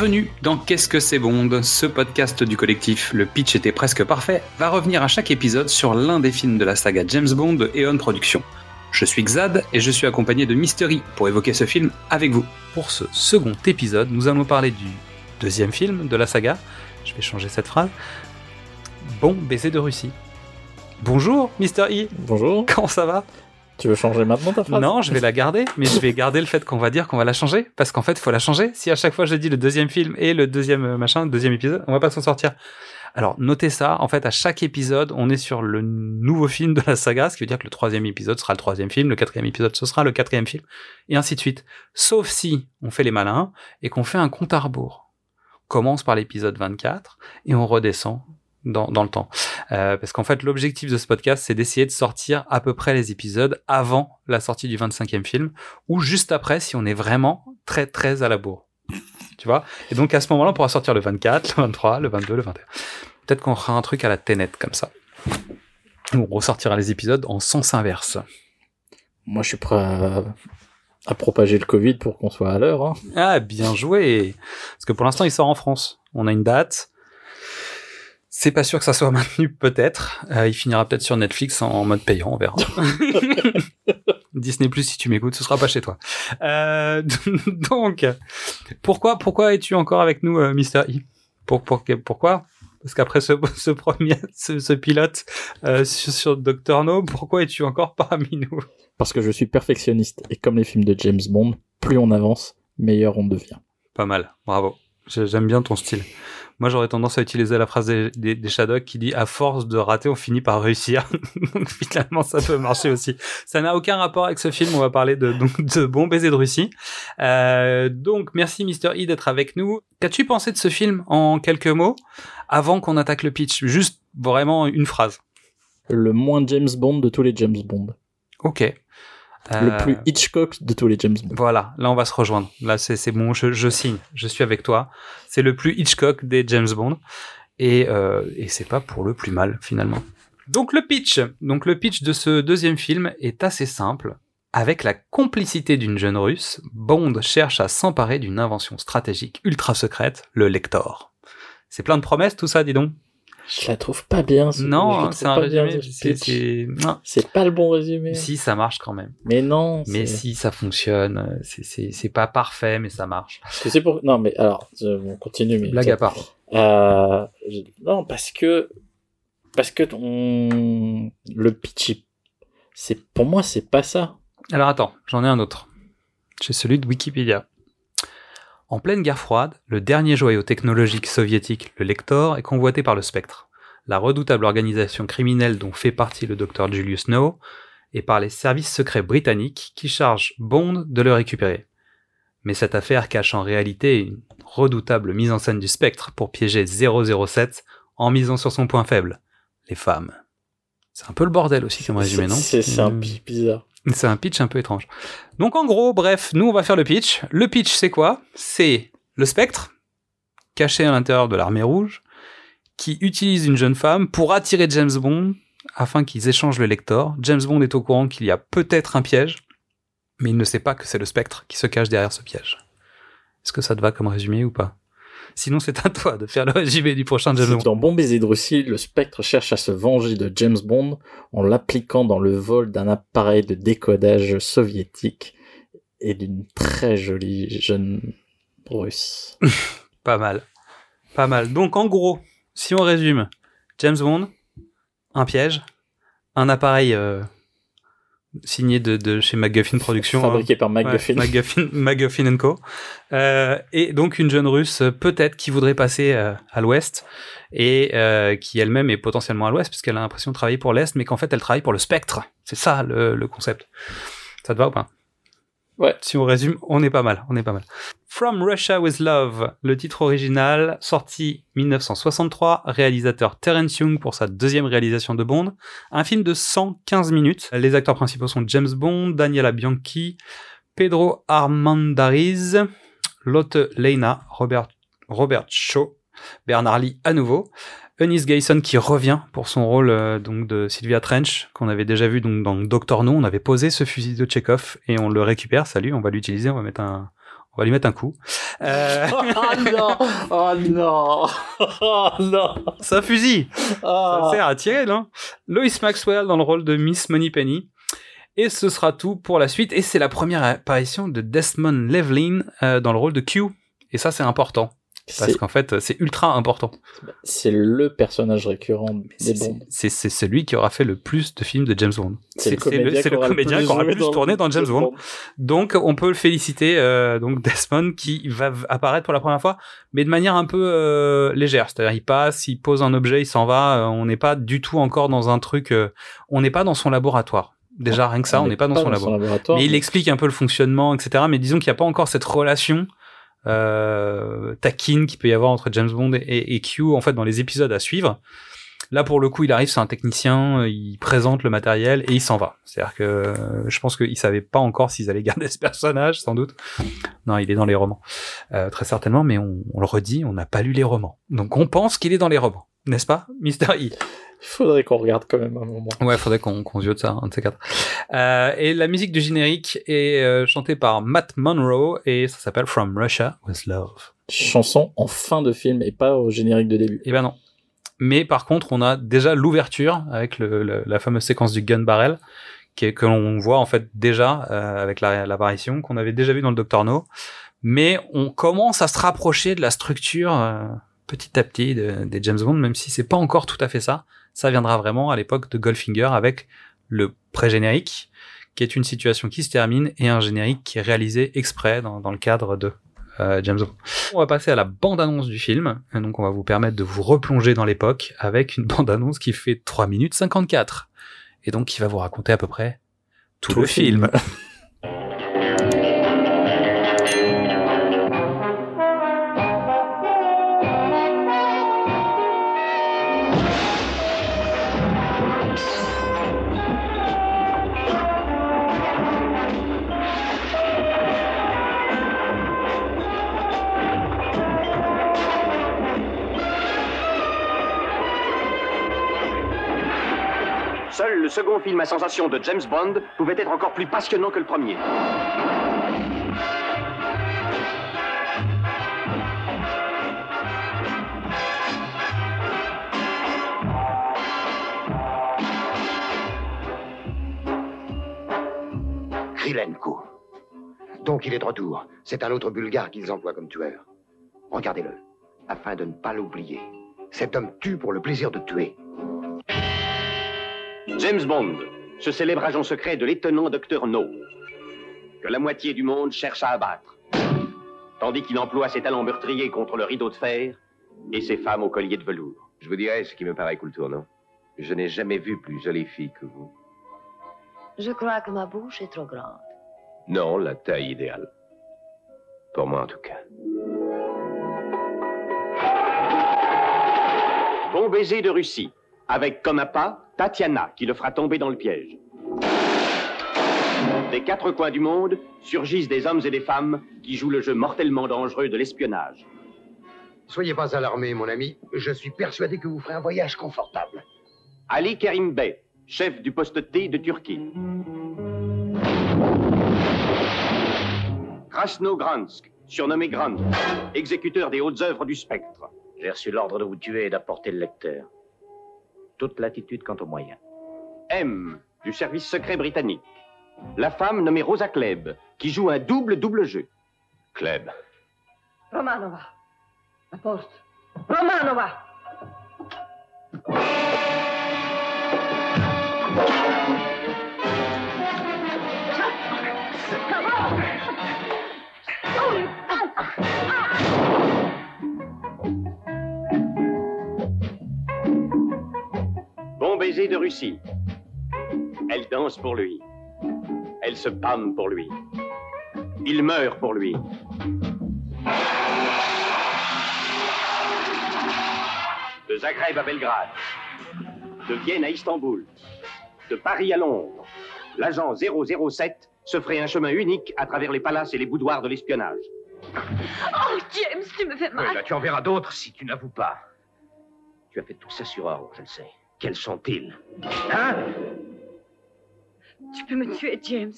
Bienvenue dans Qu'est-ce que c'est Bond Ce podcast du collectif Le Pitch était presque parfait va revenir à chaque épisode sur l'un des films de la saga James Bond de Eon Productions. Je suis Xad et je suis accompagné de Mystery pour évoquer ce film avec vous. Pour ce second épisode, nous allons parler du deuxième film de la saga. Je vais changer cette phrase. Bon baiser de Russie. Bonjour, Mister E. Bonjour. Comment ça va? Tu veux changer maintenant ta phrase? Non, je vais la garder, mais je vais garder le fait qu'on va dire qu'on va la changer, parce qu'en fait, faut la changer. Si à chaque fois je dis le deuxième film et le deuxième euh, machin, le deuxième épisode, on va pas s'en sortir. Alors, notez ça. En fait, à chaque épisode, on est sur le nouveau film de la saga, ce qui veut dire que le troisième épisode sera le troisième film, le quatrième épisode, ce sera le quatrième film, et ainsi de suite. Sauf si on fait les malins et qu'on fait un compte à rebours. On commence par l'épisode 24 et on redescend dans, dans le temps. Euh, parce qu'en fait, l'objectif de ce podcast, c'est d'essayer de sortir à peu près les épisodes avant la sortie du 25e film, ou juste après si on est vraiment très très à la bourre. Tu vois? Et donc à ce moment-là, on pourra sortir le 24, le 23, le 22, le 21. Peut-être qu'on fera un truc à la ténètre comme ça. On ressortira les épisodes en sens inverse. Moi, je suis prêt à, à propager le Covid pour qu'on soit à l'heure. Hein. Ah, bien joué Parce que pour l'instant, il sort en France. On a une date. C'est pas sûr que ça soit maintenu, peut-être. Euh, il finira peut-être sur Netflix en, mode payant, on verra. Disney Plus, si tu m'écoutes, ce sera pas chez toi. Euh, donc, pourquoi, pourquoi es-tu encore avec nous, euh, Mister E? Pour, pour, Pourquoi? Parce qu'après ce, ce, premier, ce, ce pilote sur, sur Dr No, pourquoi es-tu encore parmi nous? Parce que je suis perfectionniste et comme les films de James Bond, plus on avance, meilleur on devient. Pas mal, bravo. J'aime bien ton style. Moi, j'aurais tendance à utiliser la phrase des, des, qui dit à force de rater, on finit par réussir. donc finalement, ça peut marcher aussi. Ça n'a aucun rapport avec ce film. On va parler de, donc, de Bon baiser de Russie. Euh, donc, merci Mister E d'être avec nous. Qu'as-tu pensé de ce film en quelques mots avant qu'on attaque le pitch? Juste vraiment une phrase. Le moins James Bond de tous les James Bond. Ok. Le plus Hitchcock de tous les James Bond. Voilà, là on va se rejoindre. Là c'est bon, je, je, signe, je suis avec toi. C'est le plus Hitchcock des James Bond. Et, euh, et c'est pas pour le plus mal finalement. Donc le pitch. Donc le pitch de ce deuxième film est assez simple. Avec la complicité d'une jeune russe, Bond cherche à s'emparer d'une invention stratégique ultra secrète, le Lector. C'est plein de promesses tout ça, dis donc? Je la trouve pas bien. Non, c'est un résumé. C'est pas le bon résumé. Si, ça marche quand même. Mais non. Mais si, ça fonctionne. C'est pas parfait, mais ça marche. C'est pour. Non, mais alors, on continue. Mais blague à part. Euh, non, parce que parce que on... le pitch, c'est pour moi, c'est pas ça. Alors attends, j'en ai un autre. J'ai celui de Wikipédia. En pleine guerre froide, le dernier joyau technologique soviétique, le Lector, est convoité par le Spectre, la redoutable organisation criminelle dont fait partie le docteur Julius No, et par les services secrets britanniques qui chargent Bond de le récupérer. Mais cette affaire cache en réalité une redoutable mise en scène du Spectre pour piéger 007 en misant sur son point faible, les femmes. C'est un peu le bordel aussi comme résumé, non? C'est un pitch bizarre. C'est un pitch un peu étrange. Donc en gros, bref, nous on va faire le pitch. Le pitch c'est quoi? C'est le spectre, caché à l'intérieur de l'armée rouge, qui utilise une jeune femme pour attirer James Bond afin qu'ils échangent le lecteur. James Bond est au courant qu'il y a peut-être un piège, mais il ne sait pas que c'est le spectre qui se cache derrière ce piège. Est-ce que ça te va comme résumé ou pas? Sinon, c'est à toi de faire le résumé du prochain James Bond. Dans Bon baiser de Russie, le spectre cherche à se venger de James Bond en l'appliquant dans le vol d'un appareil de décodage soviétique et d'une très jolie jeune russe. Pas mal. Pas mal. Donc, en gros, si on résume, James Bond, un piège, un appareil euh, signé de, de chez McGuffin Productions. Fabriqué par McGuffin. Ouais, McGuffin, McGuffin Co. Euh, et donc une jeune russe, peut-être, qui voudrait passer euh, à l'ouest et euh, qui elle-même est potentiellement à l'ouest puisqu'elle a l'impression de travailler pour l'est, mais qu'en fait elle travaille pour le spectre. C'est ça le, le concept. Ça te va ou pas? Ouais. Si on résume, on est pas mal, on est pas mal. From Russia with Love, le titre original, sorti 1963, réalisateur Terence Young pour sa deuxième réalisation de Bond, un film de 115 minutes. Les acteurs principaux sont James Bond, Daniela Bianchi, Pedro Armandariz, Lotte Lena, Robert, Robert Shaw, Bernard Lee à nouveau, Eunice Gayson qui revient pour son rôle euh, donc de Sylvia Trench qu'on avait déjà vu donc dans Doctor No, on avait posé ce fusil de Chekhov et on le récupère. Salut, on va l'utiliser, on va mettre un On va lui mettre un coup. Euh... oh non Oh non Oh non Ça fusille Ça sert à tirer, non Lois Maxwell dans le rôle de Miss Moneypenny. Et ce sera tout pour la suite. Et c'est la première apparition de Desmond Levlin euh, dans le rôle de Q. Et ça, c'est important. Parce qu'en fait, c'est ultra important. C'est le personnage récurrent des. C'est celui qui aura fait le plus de films de James Bond. C'est le comédien, le, comédien qui aura le plus tourné dans James Bond. Donc, on peut le féliciter, euh, donc Desmond, qui va apparaître pour la première fois, mais de manière un peu euh, légère. C'est-à-dire, il passe, il pose un objet, il s'en va. Euh, on n'est pas du tout encore dans un truc. Euh, on n'est pas dans son laboratoire. Déjà, rien que ça, on n'est pas dans, son, laboratoire. Mais il explique un peu le fonctionnement, etc. Mais disons qu'il n'y a pas encore cette relation euh, taquine qu'il peut y avoir entre James Bond et, Q en fait dans les épisodes à suivre. Là pour le coup, il arrive, c'est un technicien, il présente le matériel et il s'en va. C'est-à-dire que euh, je pense qu'ils savaient pas encore s'ils allaient garder ce personnage, sans doute. Non, il est dans les romans, euh, très certainement. Mais on, on le redit, on n'a pas lu les romans, donc on pense qu'il est dans les romans, n'est-ce pas, Mister E? Il faudrait qu'on regarde quand même un moment. Ouais, il faudrait qu'on qu de ça, un de ces quatre. Euh, et la musique du générique est euh, chantée par Matt Monroe et ça s'appelle From Russia with Love. Chanson en fin de film et pas au générique de début. Eh ben non. Mais par contre, on a déjà l'ouverture avec le, la fameuse séquence du gun barrel qui que l'on voit en fait déjà euh, avec l'apparition qu'on avait déjà vu dans le Doctor No. Mais on commence à se rapprocher de la structure petit à petit des James Bond, même si c'est pas encore tout à fait ça. Ça viendra vraiment à l'époque de Goldfinger avec le pré-générique, qui est une situation qui se termine, et un générique qui est réalisé exprès dans, dans le cadre de euh, James Bond. On va passer à la bande-annonce du film, et donc on va vous permettre de vous replonger dans l'époque avec une bande-annonce qui fait 3 minutes 54, et donc qui va vous raconter à peu près tout, le, film. second film à sensation de James Bond pouvait être encore plus passionnant que le premier. Krilenko. Donc il est de retour. C'est un autre bulgare qu'ils emploient comme tueur. Regardez-le, afin de ne pas l'oublier. Cet homme tue pour le plaisir de tuer. James Bond, ce célèbre agent secret de l'étonnant docteur No, que la moitié du monde cherche à abattre, tandis qu'il emploie ses talents meurtriers contre le rideau de fer et ses femmes au collier de velours. Je vous dirais ce qui me paraît cool non? Je n'ai jamais vu plus jolie fille que vous. Je crois que ma bouche est trop grande. Non, la taille idéale. Pour moi, en tout cas. Bon baiser de Russie, avec comme appât Tatiana qui le fera tomber dans le piège. Des quatre coins du monde surgissent des hommes et des femmes qui jouent le jeu mortellement dangereux de l'espionnage. Soyez pas alarmé, mon ami. Je suis persuadé que vous ferez un voyage confortable. Ali Kerim Bey, chef du poste T de Turquie. Krasno Gransk, surnommé Grand, exécuteur des hautes œuvres du spectre. J'ai reçu l'ordre de vous tuer et d'apporter le lecteur toute latitude quant aux moyens. M, du service secret britannique. La femme nommée Rosa Kleb, qui joue un double-double jeu. Kleb. Romanova. La poste. Romanova. Baiser de Russie. Elle danse pour lui. Elle se pâme pour lui. Il meurt pour lui. De Zagreb à Belgrade. De Vienne à Istanbul. De Paris à Londres. L'agent 007 se ferait un chemin unique à travers les palaces et les boudoirs de l'espionnage. Oh, James, tu me fais mal. tu en verras d'autres si tu n'avoues pas. Tu as fait tout ça sur ordre, je le sais. Quels sont-ils Hein Tu peux me tuer, James.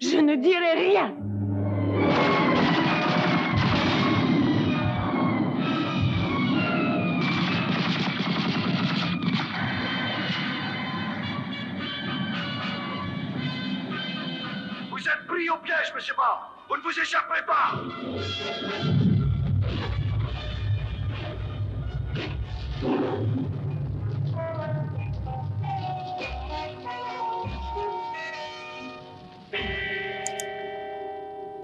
Je ne dirai rien. Vous êtes pris au piège, monsieur Bard. Vous ne vous échapperez pas.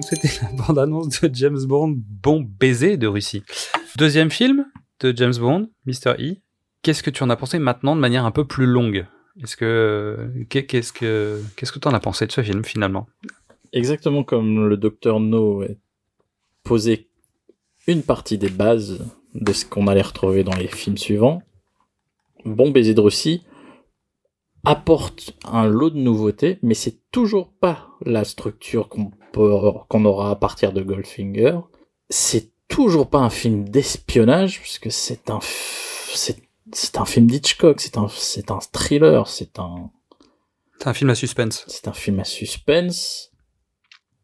C'était la bande-annonce de James Bond, Bon baiser de Russie. Deuxième film de James Bond, Mr. E. Qu'est-ce que tu en as pensé maintenant de manière un peu plus longue? Est-ce que qu'est-ce que qu'est-ce que tu en as pensé de ce film finalement? Exactement comme le docteur No a posé une partie des bases de ce qu'on allait retrouver dans les films suivants. Bon baiser de Russie apporte un lot de nouveautés, mais c'est toujours pas la structure qu'on qu'on aura à partir de Goldfinger. C'est toujours pas un film d'espionnage, puisque c'est un, c'est, un film d'Hitchcock, c'est un, c'est un thriller, c'est un... C'est un film à suspense. C'est un film à suspense,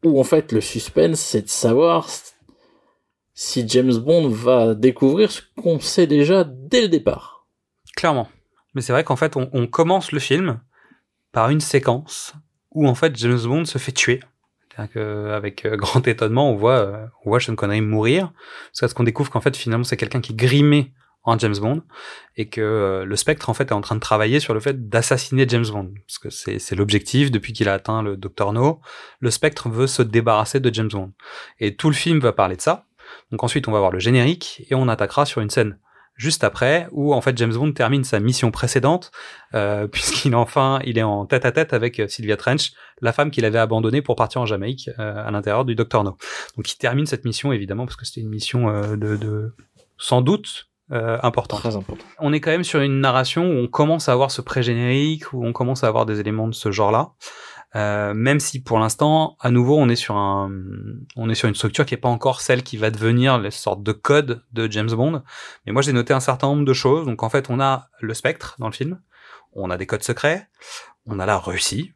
où en fait le suspense, c'est de savoir si James Bond va découvrir ce qu'on sait déjà dès le départ. Clairement. Mais c'est vrai qu'en fait, on, on commence le film par une séquence où en fait James Bond se fait tuer avec euh, grand étonnement, on voit, euh, on voit Sean Connery mourir, parce qu'on découvre qu'en fait finalement c'est quelqu'un qui est grimé en James Bond et que euh, le Spectre en fait est en train de travailler sur le fait d'assassiner James Bond. Parce que c'est l'objectif depuis qu'il a atteint le Dr No, le Spectre veut se débarrasser de James Bond. Et tout le film va parler de ça. Donc ensuite on va voir le générique et on attaquera sur une scène juste après, où en fait James Bond termine sa mission précédente, euh, puisqu'il enfin il est en tête à tête avec euh, Sylvia Trench, la femme qu'il avait abandonnée pour partir en Jamaïque euh, à l'intérieur du Dr No. Donc il termine cette mission évidemment parce que c'était une mission euh, de, de, sans doute euh, importante. Très important. On est quand même sur une narration où on commence à avoir ce pré-générique, où on commence à avoir des éléments de ce genre-là. Euh, même si pour l'instant, à nouveau, on est sur un, on est sur une structure qui est pas encore celle qui va devenir les sortes de code de James Bond. Mais moi, j'ai noté un certain nombre de choses. Donc, en fait, on a le spectre dans le film. On a des codes secrets. On a la Russie.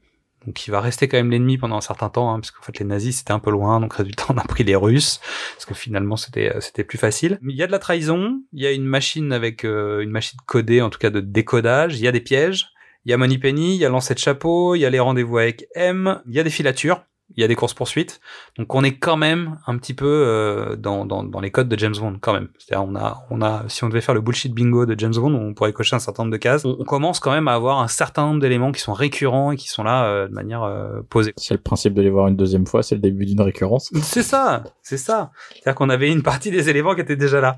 Donc, qui va rester quand même l'ennemi pendant un certain temps, hein, parce qu'en fait, les nazis, c'était un peu loin. Donc, résultat, on a pris les Russes. Parce que finalement, c'était, c'était plus facile. Mais il y a de la trahison. Il y a une machine avec, euh, une machine codée, en tout cas de décodage. Il y a des pièges. Il y a Moneypenny, il y a lancer de chapeau, il y a les rendez-vous avec M, il y a des filatures il y a des courses poursuites. Donc on est quand même un petit peu euh, dans, dans, dans, les codes de James Bond quand même. C'est-à-dire on a on a si on devait faire le bullshit bingo de James Bond, on pourrait cocher un certain nombre de cases. On, commence quand même à avoir un certain nombre d'éléments qui sont récurrents et qui sont là euh, de manière euh, posée. C'est le principe de les voir une deuxième fois, c'est le début d'une récurrence. C'est ça, c'est ça. C'est-à-dire qu'on avait une partie des éléments qui étaient déjà là.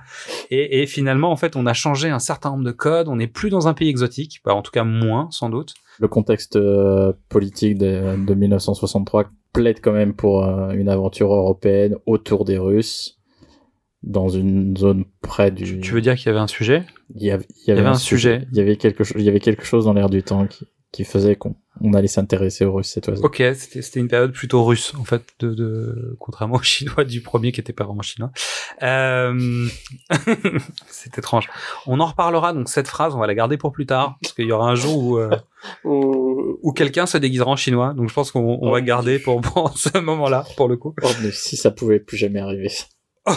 Et, et, finalement en fait on a changé un certain nombre de codes. On n'est plus dans un pays exotique, bah, en tout cas moins sans doute. Le contexte politique de, de 1963 plaide quand même pour euh, une aventure européenne autour des Russes dans une zone près du. Tu veux dire qu'il y avait un sujet? Il y avait, il y avait, un, sujet. Il y avait quelque chose. Il y avait quelque chose dans l'air du temps qui, qui faisait qu'on on allait s'intéresser aux Russes cette fois-ci. Ok, c'était une période plutôt russe en fait, de, de contrairement aux Chinois du premier qui était pas vraiment chinois. Euh... c'est étrange. On en reparlera donc cette phrase, on va la garder pour plus tard parce qu'il y aura un jour où euh, où, quelqu'un se déguisera en chinois. Donc je pense qu'on on va garder pour, pour ce moment-là pour le coup. Oh, mais si ça pouvait plus jamais arriver.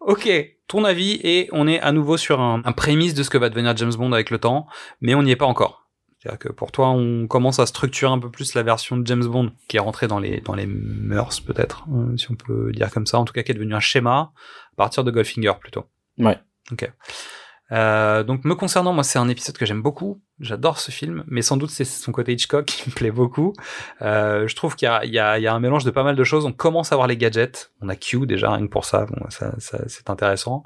ok, ton avis et on est à nouveau sur un, un prémisse de ce que va devenir James Bond avec le temps, mais on n'y est pas encore. C'est-à-dire que pour toi, on commence à structurer un peu plus la version de James Bond qui est rentrée dans les dans les mœurs peut-être, euh, si on peut dire comme ça. En tout cas, qui est devenu un schéma à partir de Goldfinger plutôt. Ouais. Ok. Euh, donc me concernant, moi c'est un épisode que j'aime beaucoup. J'adore ce film, mais sans doute c'est son côté Hitchcock qui me plaît beaucoup. Euh, je trouve qu'il y, y, y a, un mélange de pas mal de choses. On commence à avoir les gadgets. On a Q déjà rien que pour ça. Bon, ça, ça c'est intéressant.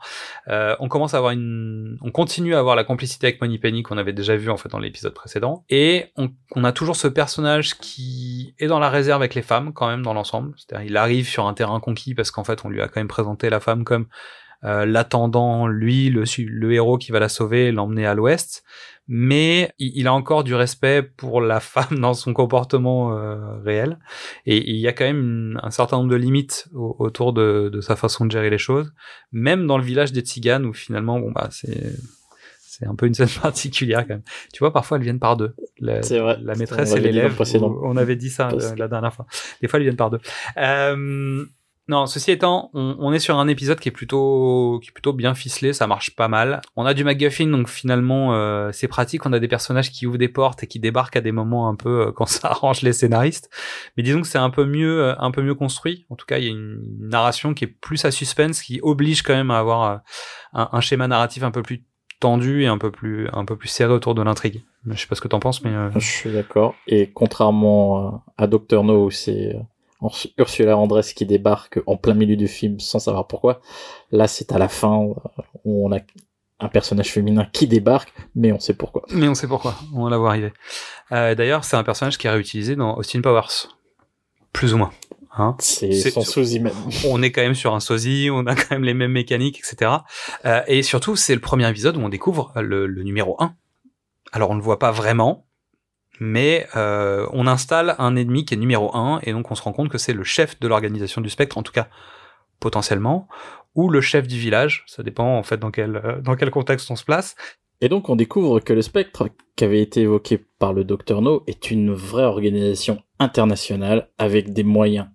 Euh, on commence à avoir une, on continue à avoir la complicité avec Moneypenny qu'on avait déjà vu en fait dans l'épisode précédent. Et on, on, a toujours ce personnage qui est dans la réserve avec les femmes quand même dans l'ensemble. C'est-à-dire il arrive sur un terrain conquis parce qu'en fait on lui a quand même présenté la femme comme l'attendant, lui, le, le, héros qui va la sauver, l'emmener à l'ouest. Mais il, a encore du respect pour la femme dans son comportement euh, réel. Et il y a quand même un certain nombre de limites autour de, de, sa façon de gérer les choses. Même dans le village des Tziganes, où finalement, bon, bah, c'est c'est un peu une scène particulière quand même. Tu vois, parfois elles viennent par deux. La, vrai, la maîtresse et l'élève. On avait dit ça la dernière fois. Des fois elles viennent par deux. Euh, Non, ceci étant, on, on, est sur un épisode qui est plutôt qui est plutôt bien ficelé, ça marche pas mal. On a du MacGuffin, donc finalement euh, c'est pratique. On a des personnages qui ouvrent des portes et qui débarquent à des moments un peu euh, quand ça arrange les scénaristes. Mais disons que c'est un peu mieux euh, un peu mieux construit. En tout cas, il y a une narration qui est plus à suspense, qui oblige quand même à avoir un, un schéma narratif un peu plus tendu et un peu plus un peu plus serré autour de l'intrigue. Je sais pas ce que t'en penses, mais je suis d'accord. Et contrairement à Doctor No, c'est Ursula Andress qui débarque en plein milieu du film sans savoir pourquoi. Là, c'est à la fin où on a un personnage féminin qui débarque, mais on sait pourquoi. Mais on sait pourquoi, on la voir arriver. Euh, D'ailleurs, c'est un personnage qui est réutilisé dans Austin Powers, plus ou moins. Hein c'est son sosie même. On est quand même sur un sosie, on a quand même les mêmes mécaniques, etc. Euh, et surtout, c'est le premier épisode où on découvre le, le numéro 1. Alors, on ne le voit pas vraiment, mais euh, on installe un ennemi qui est numéro 1 et donc on se rend compte que c'est le chef de l'organisation du spectre, en tout cas potentiellement, ou le chef du village, ça dépend en fait dans quel, euh, dans quel contexte on se place. Et donc on découvre que le spectre qui avait été évoqué par le Docteur No est une vraie organisation internationale avec des moyens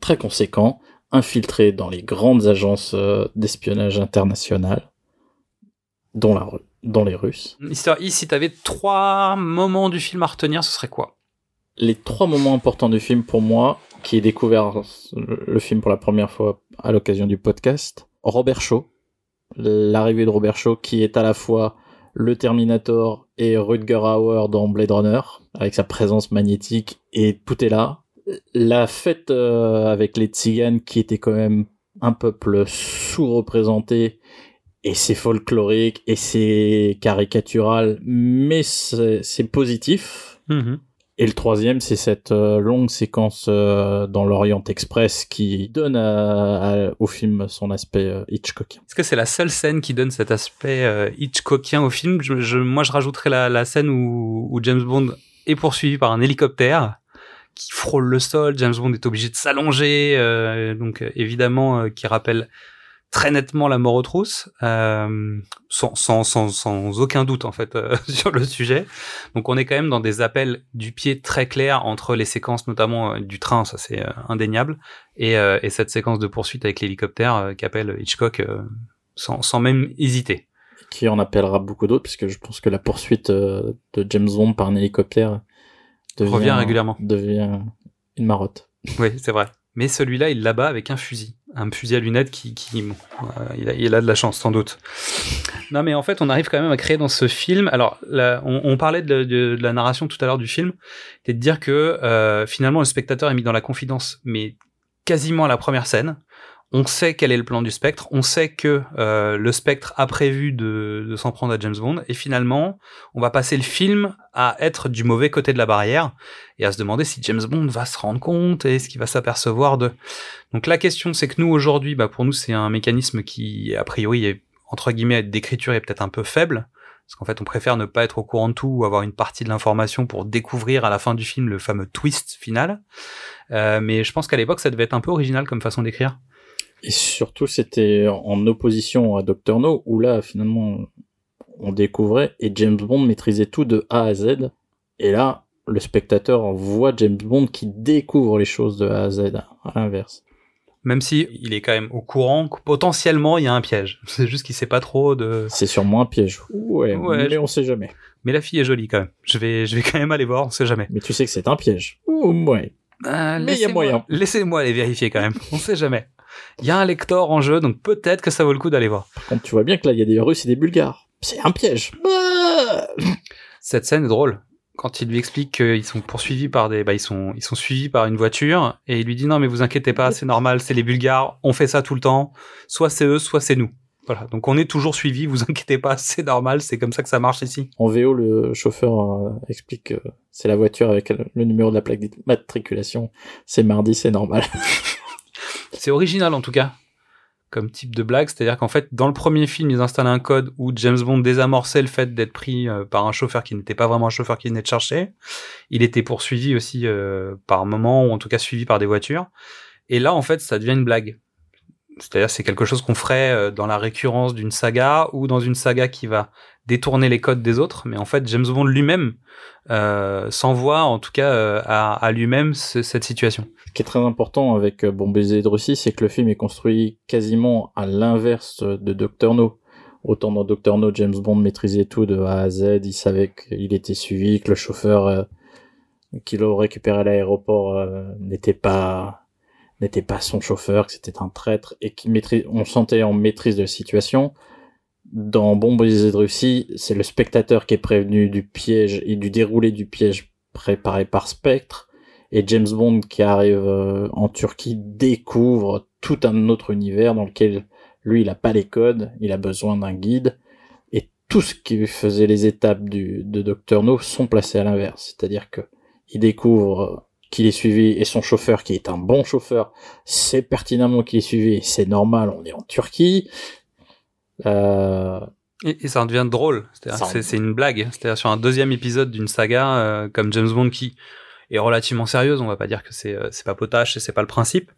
très conséquents, infiltrés dans les grandes agences euh, d'espionnage internationales, dont la dans les Russes. Histoire si tu avais trois moments du film à retenir, ce serait quoi? Les trois moments importants du film pour moi, qui ai découvert le film pour la première fois à l'occasion du podcast, Robert Shaw, l'arrivée de Robert Shaw, qui est à la fois le Terminator et Rutger Hauer dans Blade Runner, avec sa présence magnétique, et tout est là. La fête euh, avec les Tziganes, qui était quand même un peuple sous-représenté et c'est folklorique et c'est caricatural, mais c'est positif. Mhm. Et le troisième, c'est cette euh, longue séquence euh, dans l'Orient Express qui donne au film son aspect euh, Hitchcockien. Est-ce que c'est la seule scène qui donne cet aspect Hitchcockien au film? Je, Moi, je rajouterais la, la scène où, où, James Bond est poursuivi par un hélicoptère qui frôle le sol. James Bond est obligé de s'allonger, donc évidemment, qui rappelle très nettement la mort aux trousses, euh, sans, sans, sans, sans, aucun doute en fait euh, sur le sujet. Donc on est quand même dans des appels du pied très clairs entre les séquences notamment euh, du train, ça c'est indéniable, et, et, cette séquence de poursuite avec l'hélicoptère qu'appelle Hitchcock sans, sans même hésiter. Qui en appellera beaucoup d'autres, puisque je pense que la poursuite de James Bond par un hélicoptère devient, revient régulièrement. Devient une marotte. Oui, c'est vrai. Mais celui-là, il l'abat avec un fusil un fusil à lunettes qui, qui euh, il, a, il, a, de la chance sans doute. Non, mais en fait, on arrive quand même à créer dans ce film. Alors, on, on, parlait de, de, de, la narration tout à l'heure du film, c'est de dire que euh, finalement le spectateur est mis dans la confidence, mais quasiment à la première scène on sait quel est le plan du spectre, on sait que euh, le spectre a prévu de, de s'en prendre à James Bond, et finalement, on va passer le film à être du mauvais côté de la barrière, et à se demander si James Bond va se rendre compte, et ce qu'il va s'apercevoir de... Donc la question, c'est que nous, aujourd'hui, bah, pour nous, c'est un mécanisme qui, a priori, est, entre guillemets, d'écriture est peut-être un peu faible, parce qu'en fait, on préfère ne pas être au courant de tout ou avoir une partie de l'information pour découvrir à la fin du film le fameux twist final. Euh, mais je pense qu'à l'époque, ça devait être un peu original comme façon d'écrire. Et surtout, c'était en opposition à Doctor No, où là, finalement, on découvrait et James Bond maîtrisait tout de A à Z. Et là, le spectateur voit James Bond qui découvre les choses de A à Z, à l'inverse. Même si il est quand même au courant que potentiellement il y a un piège. C'est juste qu'il sait pas trop de. C'est sûrement un piège. Ouais, mais on sait jamais. Mais la fille est jolie quand même. Je vais, je vais quand même aller voir, on sait jamais. Mais tu sais que c'est un piège. ouais. Euh, mais il y a moyen. Laissez-moi aller vérifier quand même. On sait jamais. Il y a un lecteur en jeu, donc peut-être que ça vaut le coup d'aller voir. Par contre, tu vois bien que là, il y a des Russes et des Bulgares. C'est un piège. Cette scène est drôle. Quand il lui explique qu'ils sont poursuivis par des, bah, ils sont, ils sont suivis par une voiture, et il lui dit non, mais vous inquiétez pas, c'est normal, c'est les Bulgares, on fait ça tout le temps. Soit c'est eux, soit c'est nous. Voilà. Donc on est toujours suivi, vous inquiétez pas, c'est normal, c'est comme ça que ça marche ici. En VO, le chauffeur euh, explique que c'est la voiture avec le numéro de la plaque d'immatriculation. C'est mardi, c'est normal. C'est original en tout cas comme type de blague, c'est-à-dire qu'en fait, dans le premier film, ils installent un code où James Bond désamorçait le fait d'être pris euh, par un chauffeur qui n'était pas vraiment un chauffeur qui venait de chercher. Il était poursuivi aussi euh, par moment, ou en tout cas suivi par des voitures. Et là, en fait, ça devient une blague. c'est-à-dire c'est quelque chose qu'on ferait euh, dans la récurrence d'une saga ou dans une saga qui va détourner les codes des autres. Mais en fait, James Bond lui-même euh, s'envoie, en tout cas, euh, à, à lui-même cette situation. Ce qui est très important avec Bon baiser de Russie, c'est que le film est construit quasiment à l'inverse de Doctor No. Autant dans Doctor No, James Bond maîtrisait tout de A à Z, il savait qu'il était suivi, que le chauffeur qu'il l'a récupéré à l'aéroport n'était pas n'était pas son chauffeur, que c'était un traître et qui maîtrise, on sentait en maîtrise de la situation. Dans Bombe de Russie, c'est le spectateur qui est prévenu du piège et du déroulé du piège préparé par Spectre. Et James Bond qui arrive euh, en Turquie découvre tout un autre univers dans lequel lui il a pas les codes, il a besoin d'un guide. Et tout ce qui faisait les étapes de Dr No sont placés à l'inverse. C'est-à-dire que il découvre qu'il est suivi et son chauffeur qui est un bon chauffeur, c'est pertinemment qu'il est suivi, c'est normal, on est en Turquie. Euh... Et, ça en devient drôle, c'est une blague. C'est-à-dire sur un deuxième épisode d'une saga euh, comme James Bond qui est relativement sérieuse, on va pas dire que c'est euh, c'est pas potache et c'est pas le principe,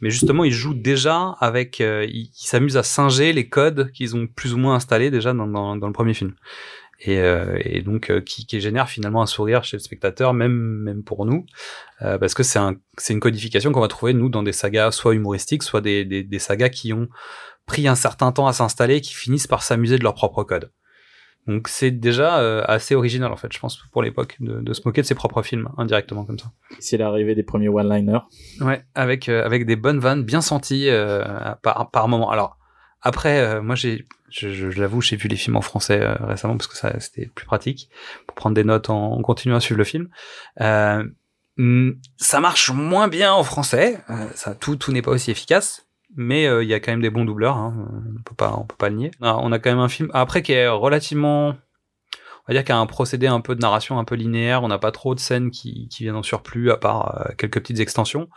mais justement il joue déjà avec, euh, il, s'amuse à singer les codes qu'ils ont plus ou moins installés déjà dans, dans, dans le premier film. Et, euh, et donc euh, qui, qui, génère finalement un sourire chez le spectateur, même même pour nous, euh, parce que c'est un, c'est une codification qu'on va trouver nous dans des sagas soit humoristiques, soit des, des, des sagas qui ont pris un certain temps à s'installer, qui finissent par s'amuser de leur propre code. Donc c'est déjà euh, assez original en fait, je pense pour l'époque de, de, se moquer de ses propres films indirectement comme ça. C'est l'arrivée des premiers one-liners. Ouais, avec avec des bonnes vannes bien senties par par moment. Alors après, moi j'ai je, je, l'avoue, j'ai vu les films en français euh, récemment parce que ça c'était plus pratique pour prendre des notes en, en continuant à suivre le film. Euh, mm, ça marche moins bien en français, euh, ça tout tout n'est pas aussi efficace, mais euh, il y a quand même des bons doubleurs, hein, on peut pas on peut pas le nier. Ah, on a quand même un film après qui est relativement on va dire qu'il a un procédé un peu de narration un peu linéaire, on n'a pas trop de scènes qui, qui viennent en surplus à part quelques petites extensions.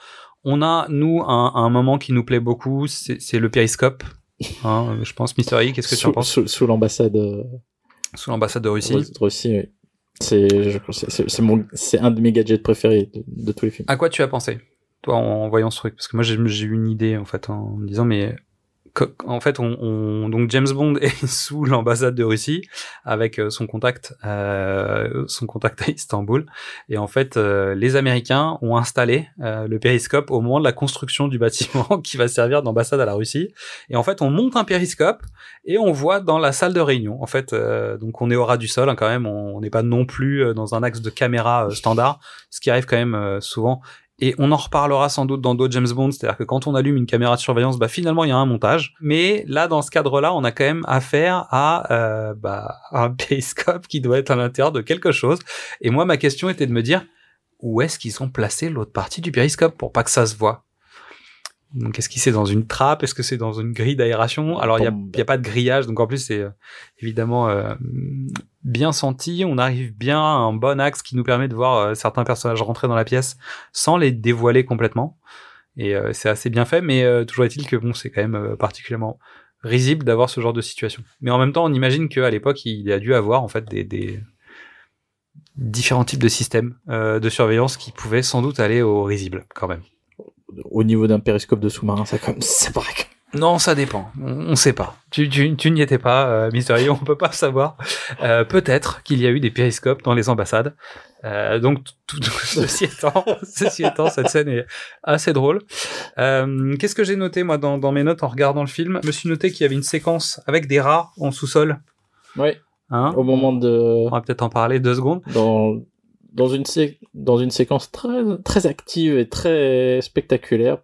On a, nous, un, un moment qui nous plaît beaucoup, c'est le périscope, Hein, je pense, Mister E, qu'est-ce que tu en penses? Sous, l'ambassade. Euh, sous l'ambassade de Russie. Russie, oui. C'est, c'est, mon, c'est un de mes gadgets préférés de, tous les films. À quoi tu as pensé, toi, en, voyant ce truc Parce que moi, j'ai, eu une idée, en fait, en me disant, mais en fait, on, on, donc James Bond est sous l'ambassade de Russie avec euh, son contact, euh, son contact à Istanbul. Et en fait, euh, les Américains ont installé euh, le périscope au moment de la construction du bâtiment qui va servir d'ambassade à la Russie. Et en fait, on monte un périscope et on voit dans la salle de réunion. En fait, donc on est au ras du sol hein, quand même. On n'est pas non plus dans un axe de caméra standard, ce qui arrive quand même souvent. Et on en reparlera sans doute dans d'autres James Bond, c'est-à-dire que quand on allume une caméra de surveillance, bah finalement il y a un montage. Mais là, dans ce cadre-là, on a quand même affaire à euh, bah, un périscope qui doit être à l'intérieur de quelque chose. Et moi, ma question était de me dire où est-ce qu'ils ont placé l'autre partie du périscope pour pas que ça se voit. Donc, est-ce qu'il c'est dans une trappe? Est-ce que c'est dans une grille d'aération? Alors, il n'y a, a, pas de grillage, donc en plus, c'est euh, évidemment euh, bien senti. On arrive bien à un bon axe qui nous permet de voir euh, certains personnages rentrer dans la pièce sans les dévoiler complètement. Et c'est assez bien fait, mais toujours est-il que bon, c'est quand même particulièrement risible d'avoir ce genre de situation. Mais en même temps, on imagine qu'à l'époque, il a dû avoir en fait des, des différents types de systèmes de surveillance qui pouvaient sans doute aller au risible quand même au niveau d'un périscope de sous-marin, ça comme ça paraît. Non, ça dépend. On, ne sait pas. Tu, tu, tu n'y étais pas, euh, Mystery, on peut pas savoir. Euh, Peut-être qu'il y a eu des périscopes dans les ambassades. Euh, donc, tout, ceci étant, ceci étant, cette scène est assez drôle. Euh, Qu'est-ce que j'ai noté moi dans, dans mes notes en regardant le film? Je me suis noté qu'il y avait une séquence avec des rats en sous-sol. Oui. Hein? Au moment de. On va peut-être en parler deux secondes. Dans dans une, dans une séquence très, très active et très spectaculaire.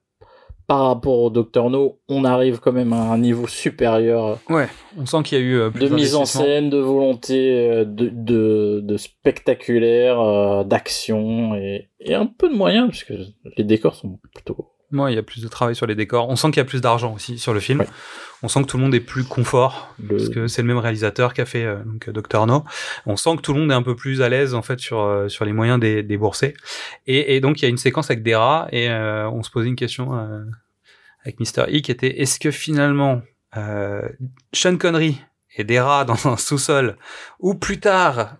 Par rapport au Docteur No, on arrive quand même à un niveau supérieur. Ouais, on sent qu'il y a eu euh, de mise en scène, de volonté, euh, de, de, de spectaculaire, euh, d'action et, et un peu de moyens puisque les décors sont plutôt moi, il y a plus de travail sur les décors. On sent qu'il y a plus d'argent aussi sur le film. On sent que tout le monde est plus confort parce que c'est le même réalisateur qui a fait euh, donc Doctor No. On sent que tout le monde est un peu plus à l'aise en fait sur euh, sur les moyens des, des boursiers. Et, et, donc il y a une séquence avec des rats et euh, on se posait une question euh, avec Mister E qui était est-ce que finalement Sean Connery et des rats dans un sous-sol ou plus tard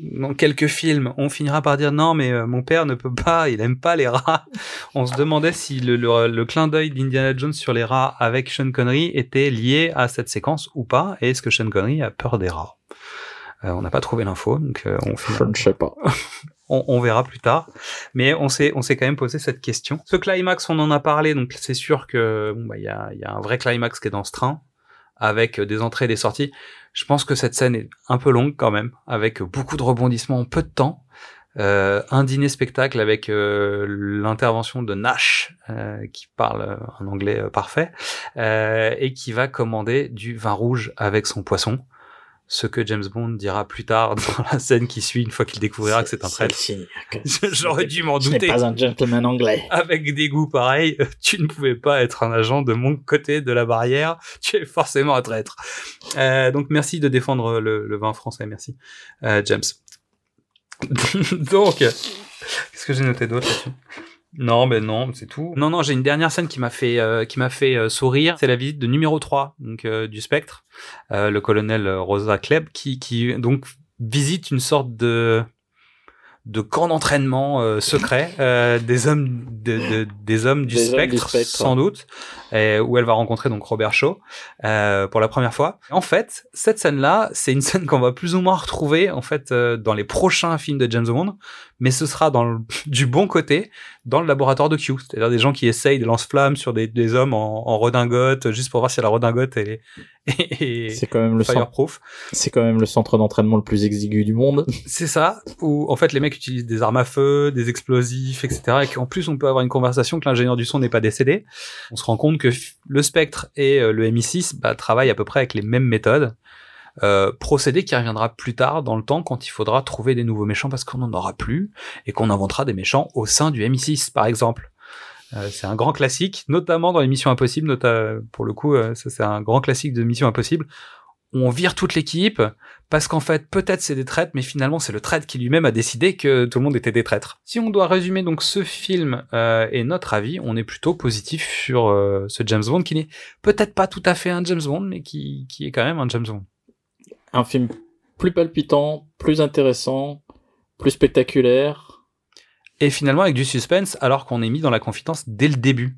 dans quelques films, on finira par dire non, mais euh, mon père ne peut pas, il aime pas les rats. On se demandait si le, le, le clin d'œil d'Indiana Jones sur les rats avec Sean Connery était lié à cette séquence ou pas, et est-ce que Sean Connery a peur des rats? Euh, On n'a pas trouvé l'info, donc euh, on Je ne sais pas. on, on verra plus tard. Mais on s'est, on s'est quand même posé cette question. Ce climax, on en a parlé, donc c'est sûr que bon, bah, il y, a, y a un vrai climax qui est dans ce train, avec des entrées et des sorties. Je pense que cette scène est un peu longue quand même, avec beaucoup de rebondissements en peu de temps. Euh, un dîner spectacle avec euh, l'intervention de Nash, euh, qui parle un anglais euh, parfait, et qui va commander du vin rouge avec son poisson. Ce que James Bond dira plus tard dans la scène qui suit, une fois qu'il découvrira que c'est un traître. J'aurais dû m'en douter. pas un gentleman anglais. Avec des goûts pareils, tu ne pouvais pas être un agent de mon côté de la barrière. Tu es forcément un traître. Euh, donc merci de défendre le, le vin français, merci, euh, James. donc, qu'est-ce que j'ai noté d'autre là-dessus? Non, ben non, c'est tout. Non, non, j'ai une dernière scène qui m'a fait euh, qui m'a fait euh, sourire. C'est la visite de numéro 3 donc euh, du Spectre, euh, le colonel Rosa Klebb, qui qui donc visite une sorte de de camp d'entraînement euh, secret euh, des hommes de, de- des hommes du, Des hommes spectre, du Spectre. sans doute et où elle va rencontrer donc Robert Shaw euh, pour la première fois. En fait, cette scène-là, c'est une scène qu'on va plus ou moins retrouver en fait euh, dans les prochains films de James Bond, mais ce sera dans le, du bon côté dans le laboratoire de Q, c'est-à-dire des gens qui essayent des lance-flammes sur des, des hommes en, en redingote juste pour voir si la redingote elle est, est, C'est quand même le centre, fireproof. c'est quand même le centre d'entraînement le plus exigu du monde. C'est ça, où en fait les mecs utilisent des armes à feu, des explosifs, etc. Et qu'en plus on peut avoir une conversation que l'ingénieur du son n'est pas décédé. On se rend compte que le Spectre et euh, le MI6 bah, travaillent à peu près avec les mêmes méthodes. Euh, procédé qui reviendra plus tard dans le temps quand il faudra trouver des nouveaux méchants parce qu'on n'en aura plus et qu'on inventera des méchants au sein du MI6 par exemple. Euh, c'est un grand classique, notamment dans les Missions Impossibles. Nota pour le coup, euh, ça c'est un grand classique de Missions Impossibles. où On vire toute l'équipe parce qu'en fait, peut-être c'est des traîtres, mais finalement c'est le traître qui lui-même a décidé que tout le monde était des traîtres. Si on doit résumer donc ce film euh, et notre avis, on est plutôt positif sur euh, ce James Bond qui n'est peut-être pas tout à fait un James Bond, mais qui, qui est quand même un James Bond. Un film plus palpitant, plus intéressant, plus spectaculaire. et finalement avec du suspense alors qu'on est mis dans la confidence dès le début.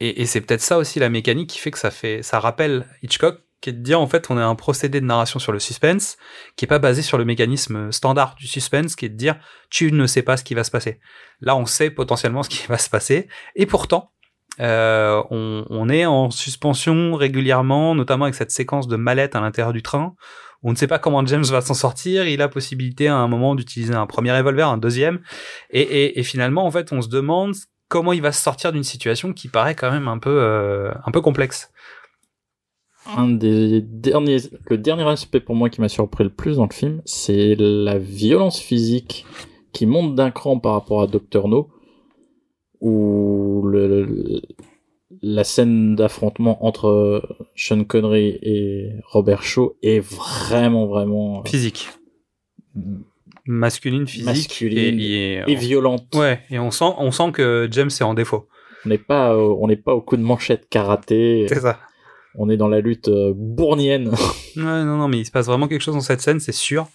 Et, et c'est peut-être ça aussi la mécanique qui fait que ça fait, ça rappelle Hitchcock, qui est de dire en fait on a un procédé de narration sur le suspense qui est pas basé sur le mécanisme standard du suspense, qui est de dire tu ne sais pas ce qui va se passer. Là on sait potentiellement ce qui va se passer et pourtant euh, on, on est en suspension régulièrement, notamment avec cette séquence de mallette à l'intérieur du train. On ne sait pas comment James va s'en sortir. Il a possibilité à un moment d'utiliser un premier revolver, un deuxième, et, et, et finalement, en fait, on se demande comment il va se sortir d'une situation qui paraît quand même un peu, euh, un peu complexe. Un des derniers, le dernier aspect pour moi qui m'a surpris le plus dans le film, c'est la violence physique qui monte d'un cran par rapport à Dr. No, où le, le- la scène d'affrontement entre Sean Connery et Robert Shaw est vraiment, vraiment euh, Physique, masculine, physique, Masculine et, et- et violente. ouais, et on sent, on sent que James est en défaut. On n'est pas, euh, on n'est pas au coup de manchette karaté. C'est ça. On est dans la lutte euh, bournienne. Ouais, non, non, mais il se passe vraiment quelque chose dans cette scène, c'est sûr.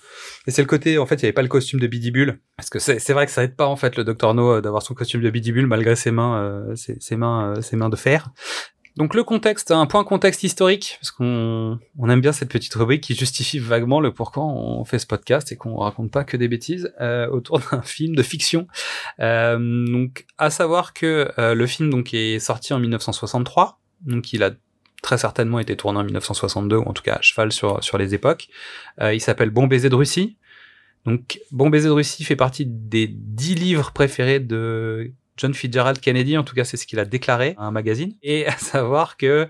Et c'est le côté, en fait, il n'y avait pas le costume de Biddy Bull. Parce que c'est vrai que ça aide pas, en fait, le Dr. No euh, d'avoir son costume de Biddy Bull malgré ses mains, euh, ses, ses mains, euh, ses mains de fer. Donc le contexte, un point contexte historique, parce qu'on on aime bien cette petite rubrique qui justifie vaguement le pourquoi on fait ce podcast et qu'on raconte pas que des bêtises euh, autour d'un film de fiction. Euh, donc à savoir que euh, le film donc est sorti en 1963, donc il a très certainement été tourné en 1962 ou en tout cas à cheval sur sur les époques. Euh, il s'appelle Bon baiser de Russie. Donc Bon baiser de Russie fait partie des dix livres préférés de John Fitzgerald Kennedy, en tout cas c'est ce qu'il a déclaré à un magazine, et à savoir que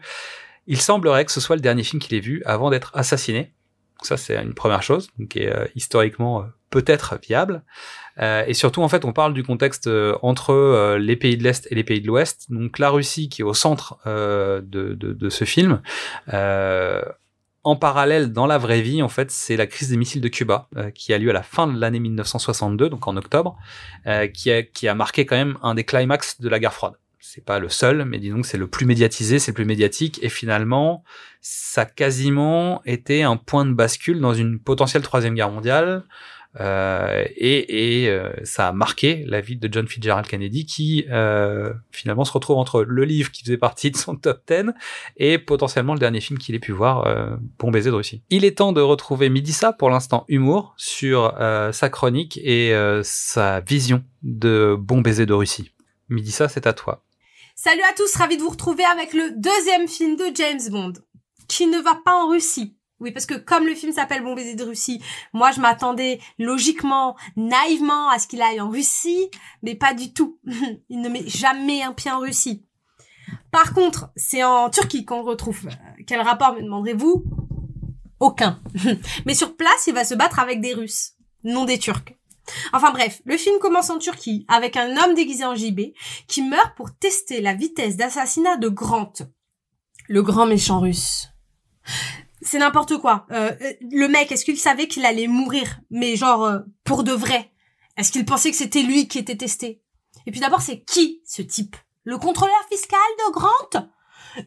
il semblerait que ce soit le dernier film qu'il ait vu avant d'être assassiné. Donc ça c'est une première chose, qui est euh, historiquement euh, peut-être viable. Euh, et surtout en fait on parle du contexte entre les pays de l'Est et les pays de l'Ouest. Donc la Russie qui est au centre de, de, ce film. En parallèle, dans la vraie vie, en fait, c'est la crise des missiles de Cuba qui a lieu à la fin de l'année 1962, donc en octobre, qui, a, qui a marqué quand même un des climax de la guerre froide. C'est pas le seul, mais disons que c'est le plus médiatisé, c'est le plus médiatique, et finalement, ça a quasiment été un point de bascule dans une potentielle troisième guerre mondiale, Euh, et, et euh, ça a marqué la vie de John Fitzgerald Kennedy qui euh, finalement se retrouve entre le livre qui faisait partie de son top 10 et potentiellement le dernier film qu'il ait pu voir, euh, Bon baiser de Russie. Il est temps de retrouver Midissa pour l'instant humour sur euh, sa chronique et euh, sa vision de Bon baiser de Russie. Midissa, c'est à toi. Salut à tous, ravi de vous retrouver avec le deuxième film de James Bond, qui ne va pas en Russie. Oui, parce que comme le film s'appelle Bon baiser de Russie, moi je m'attendais logiquement, naïvement à ce qu'il aille en Russie, mais pas du tout. Il ne met jamais un pied en Russie. Par contre, c'est en Turquie qu'on retrouve. Euh, Quel rapport, me demanderez-vous? Aucun. mais sur place, il va se battre avec des Russes, non des Turcs. Enfin bref, le film commence en Turquie avec un homme déguisé en JB qui meurt pour tester la vitesse d'assassinat de Grant, le grand méchant russe. C'est n'importe quoi. Euh, euh, le mec, est-ce qu'il savait qu'il allait mourir? Mais genre, euh, pour de vrai Est-ce qu'il pensait que c'était lui qui était testé? Et puis d'abord, c'est qui ce type? Le contrôleur fiscal de Grant?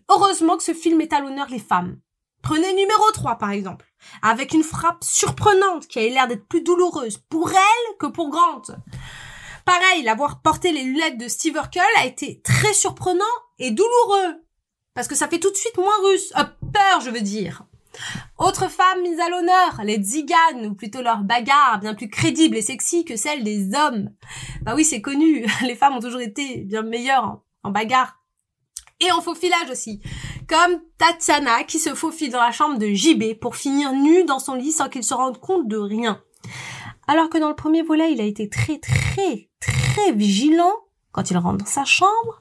Heureusement que ce film est à l'honneur les femmes. Prenez numéro 3 par exemple, avec une frappe surprenante qui a l'air d'être plus douloureuse pour elle que pour Grant. Pareil, l'avoir porté les lunettes de Steve Urkel a été très surprenant et douloureux. Parce que ça fait tout de suite moins russe. Peur, je veux dire. Autre femme mise à l'honneur, les tziganes, ou plutôt leur bagarre, bien plus crédible et sexy que celle des hommes. Bah oui, c'est connu, les femmes ont toujours été bien meilleures en, en bagarre. Et en faufilage aussi. Comme Tatiana qui se faufile dans la chambre de JB pour finir nue dans son lit sans qu'il se rende compte de rien. Alors que dans le premier volet, il a été très très très vigilant quand il rentre dans sa chambre.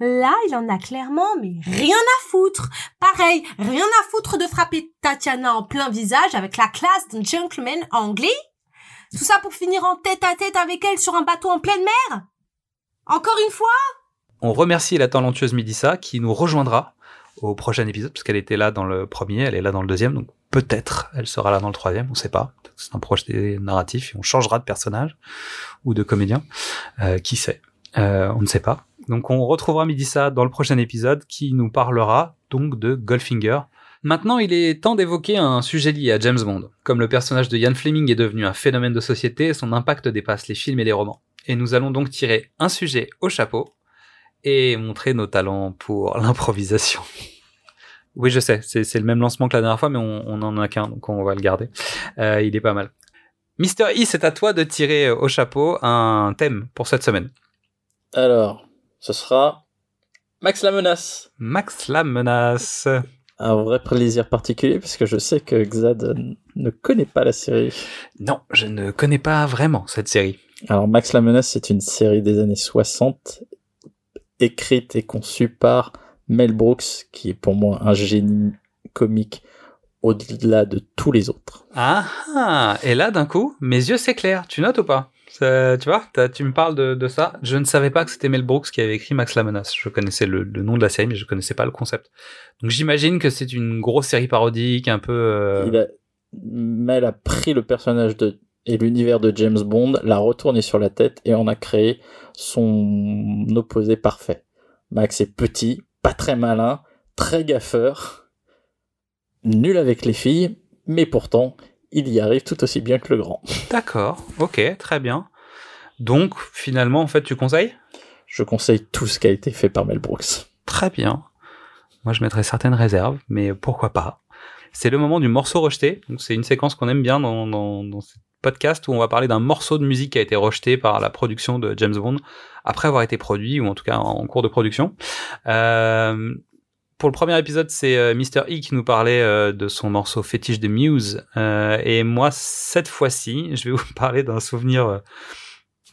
Là, il en a clairement mais rien à foutre. Pareil, rien à foutre de frapper Tatiana en plein visage avec la classe d'un gentleman anglais. Tout ça pour finir en tête à tête avec elle sur un bateau en pleine mer Encore une fois On remercie la talentueuse Midissa qui nous rejoindra au prochain épisode parce qu'elle était là dans le premier, elle est là dans le deuxième, donc peut-être elle sera là dans le troisième, on sait pas. C'est un projet narratif et on changera de personnage ou de comédien, euh, qui sait? Euh, on ne sait pas. Donc on retrouvera Midissa dans le prochain épisode qui nous parlera donc de Goldfinger. Maintenant, il est temps d'évoquer un sujet lié à James Bond. Comme le personnage de Ian Fleming est devenu un phénomène de société, son impact dépasse les films et les romans. Et nous allons donc tirer un sujet au chapeau et montrer nos talents pour l'improvisation. Oui, je sais, c'est le même lancement que la dernière fois, mais on, on en a qu'un, donc on va le garder. Euh, il est pas mal. Mister E, c'est à toi de tirer au chapeau un thème pour cette semaine. Alors, ce sera Max la menace. Max la menace. Un vrai plaisir particulier parce que je sais que Xad ne connaît pas la série. Non, je ne connais pas vraiment cette série. Alors Max la menace, c'est une série des années 60 écrite et conçue par Mel Brooks, qui est pour moi un génie comique au-delà de tous les autres. Ah, ah, et là d'un coup, mes yeux s'éclairent. Tu notes ou pas? Ça- Tu vois, tu me parles de, de ça. Je ne savais pas que c'était Mel Brooks qui avait écrit Max la menace. Je connaissais le, le nom de la série, mais je connaissais pas le concept. Donc j'imagine que c'est une grosse série parodique, un peu. euh, Il a... Mel a pris le personnage de et l'univers de James Bond, l'a retourné sur la tête et en a créé son opposé parfait. Max est petit, pas très malin, très gaffeur, nul avec les filles, mais pourtant, il y arrive tout aussi bien que le grand. D'accord, ok, très bien. Donc finalement, en fait, tu conseilles? Je conseille tout ce qui a été fait par Mel Brooks. Très bien. Moi, je mettrais certaines réserves, mais pourquoi pas? C'est le moment du morceau rejeté. Donc, c'est une séquence qu'on aime bien dans, dans, dans ce podcast où on va parler d'un morceau de musique qui a été rejeté par la production de James Bond après avoir été produit ou en tout cas en cours de production. Euh, pour le premier épisode, c'est euh, Mr. E qui nous parlait euh, de son morceau fétiche de Muse. Et moi, cette fois-ci, je vais vous parler d'un souvenir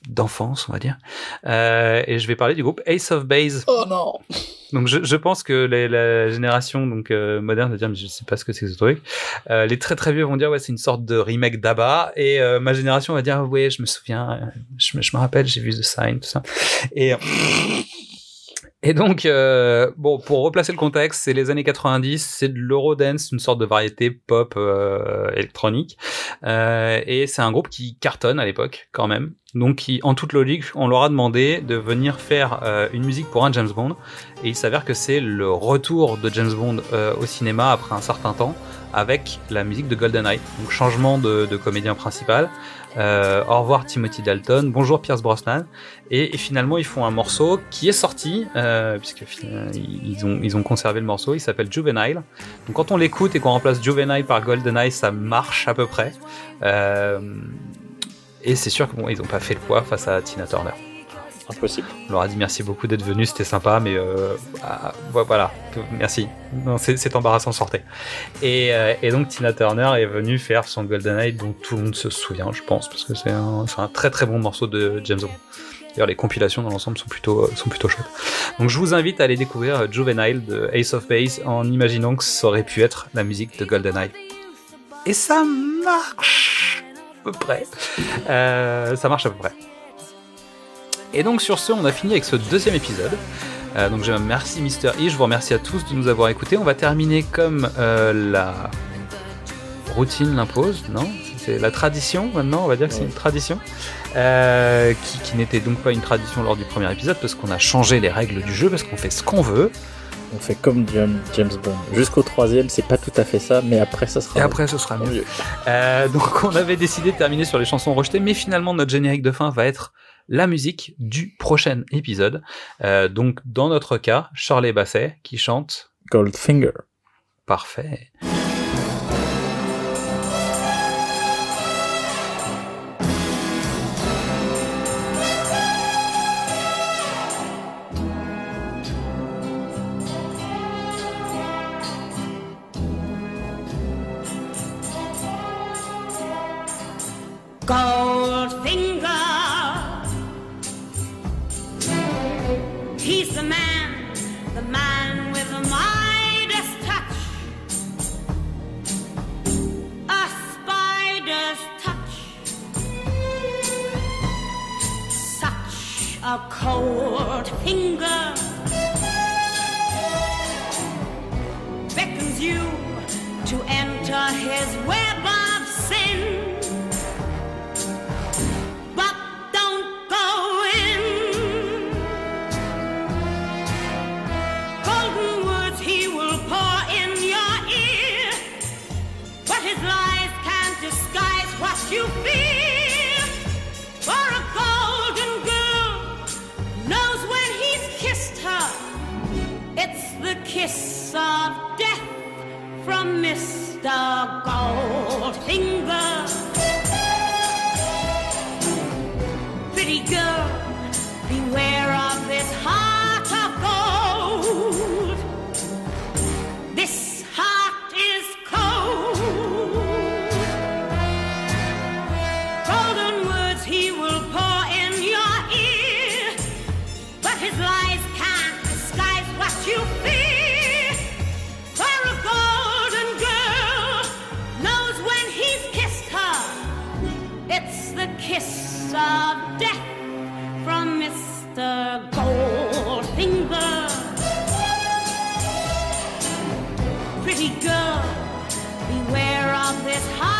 d'enfance, on va dire. Et je vais parler du groupe Ace of Base. Oh non Donc je, je pense que la génération donc euh, moderne va dire mais je sais pas ce que c'est que ce truc. Euh, les très très vieux vont dire ouais c'est une sorte de remake d'Abba et euh, ma génération va dire ouais je me souviens, euh, je me, je me rappelle j'ai vu The Sign tout ça. Et et donc euh, bon pour replacer le contexte c'est les années 90 c'est de l'eurodance une sorte de variété pop euh, électronique euh, et c'est un groupe qui cartonne à l'époque quand même donc qui en toute logique on leur a demandé de venir faire euh, une musique pour un James Bond et il s'avère que c'est le retour de James Bond euh, au cinéma après un certain temps avec la musique de GoldenEye. Donc changement de, de comédien principal. Euh, au revoir Timothy Dalton, bonjour Pierce Brosnan. Et, finalement ils font un morceau qui est sorti, euh, puisque euh, ils ont, ils ont conservé le morceau, il s'appelle Juvenile. Donc quand on l'écoute et qu'on remplace Juvenile par GoldenEye, ça marche à peu près. Euh, et c'est sûr qu'ils bon, n'ont pas fait le poids face à Tina Turner. Impossible. On leur a dit merci beaucoup d'être venu, c'était sympa, mais euh, ah, voilà, merci. C'est embarrassant, sortez. Et, euh, et, donc Tina Turner est venue faire son GoldenEye dont tout le monde se souvient, je pense, parce que c'est un, très très bon morceau de James Bond. D'ailleurs, les compilations dans l'ensemble sont plutôt sont plutôt chouettes. Donc, je vous invite à aller découvrir Juvenile de Ace of Base en imaginant que ça aurait pu être la musique de GoldenEye. Et ça marche à peu près. Euh, ça marche à peu près. Et donc sur ce, on a fini avec ce deuxième épisode. Euh, donc je remercie Mister E, je vous remercie à tous de nous avoir écoutés. On va terminer comme euh, la routine l'impose, non? C'est la tradition maintenant, on va dire que c'est une tradition. Euh, qui, qui n'était donc pas une tradition lors du premier épisode parce qu'on a changé les règles du jeu, parce qu'on fait ce qu'on veut. On fait comme James Bond. Jusqu'au troisième, c'est pas tout à fait ça, mais après, ça sera Et après, ce sera mieux. mieux. Euh, donc, on avait décidé de terminer sur les chansons rejetées, mais finalement, notre générique de fin va être la musique du prochain épisode. Euh, donc, dans notre cas, Charlie Basset qui chante Goldfinger. Parfait. Goldfinger. kiss of death from Mr. Goldfinger. Pretty girl, beware of this heart.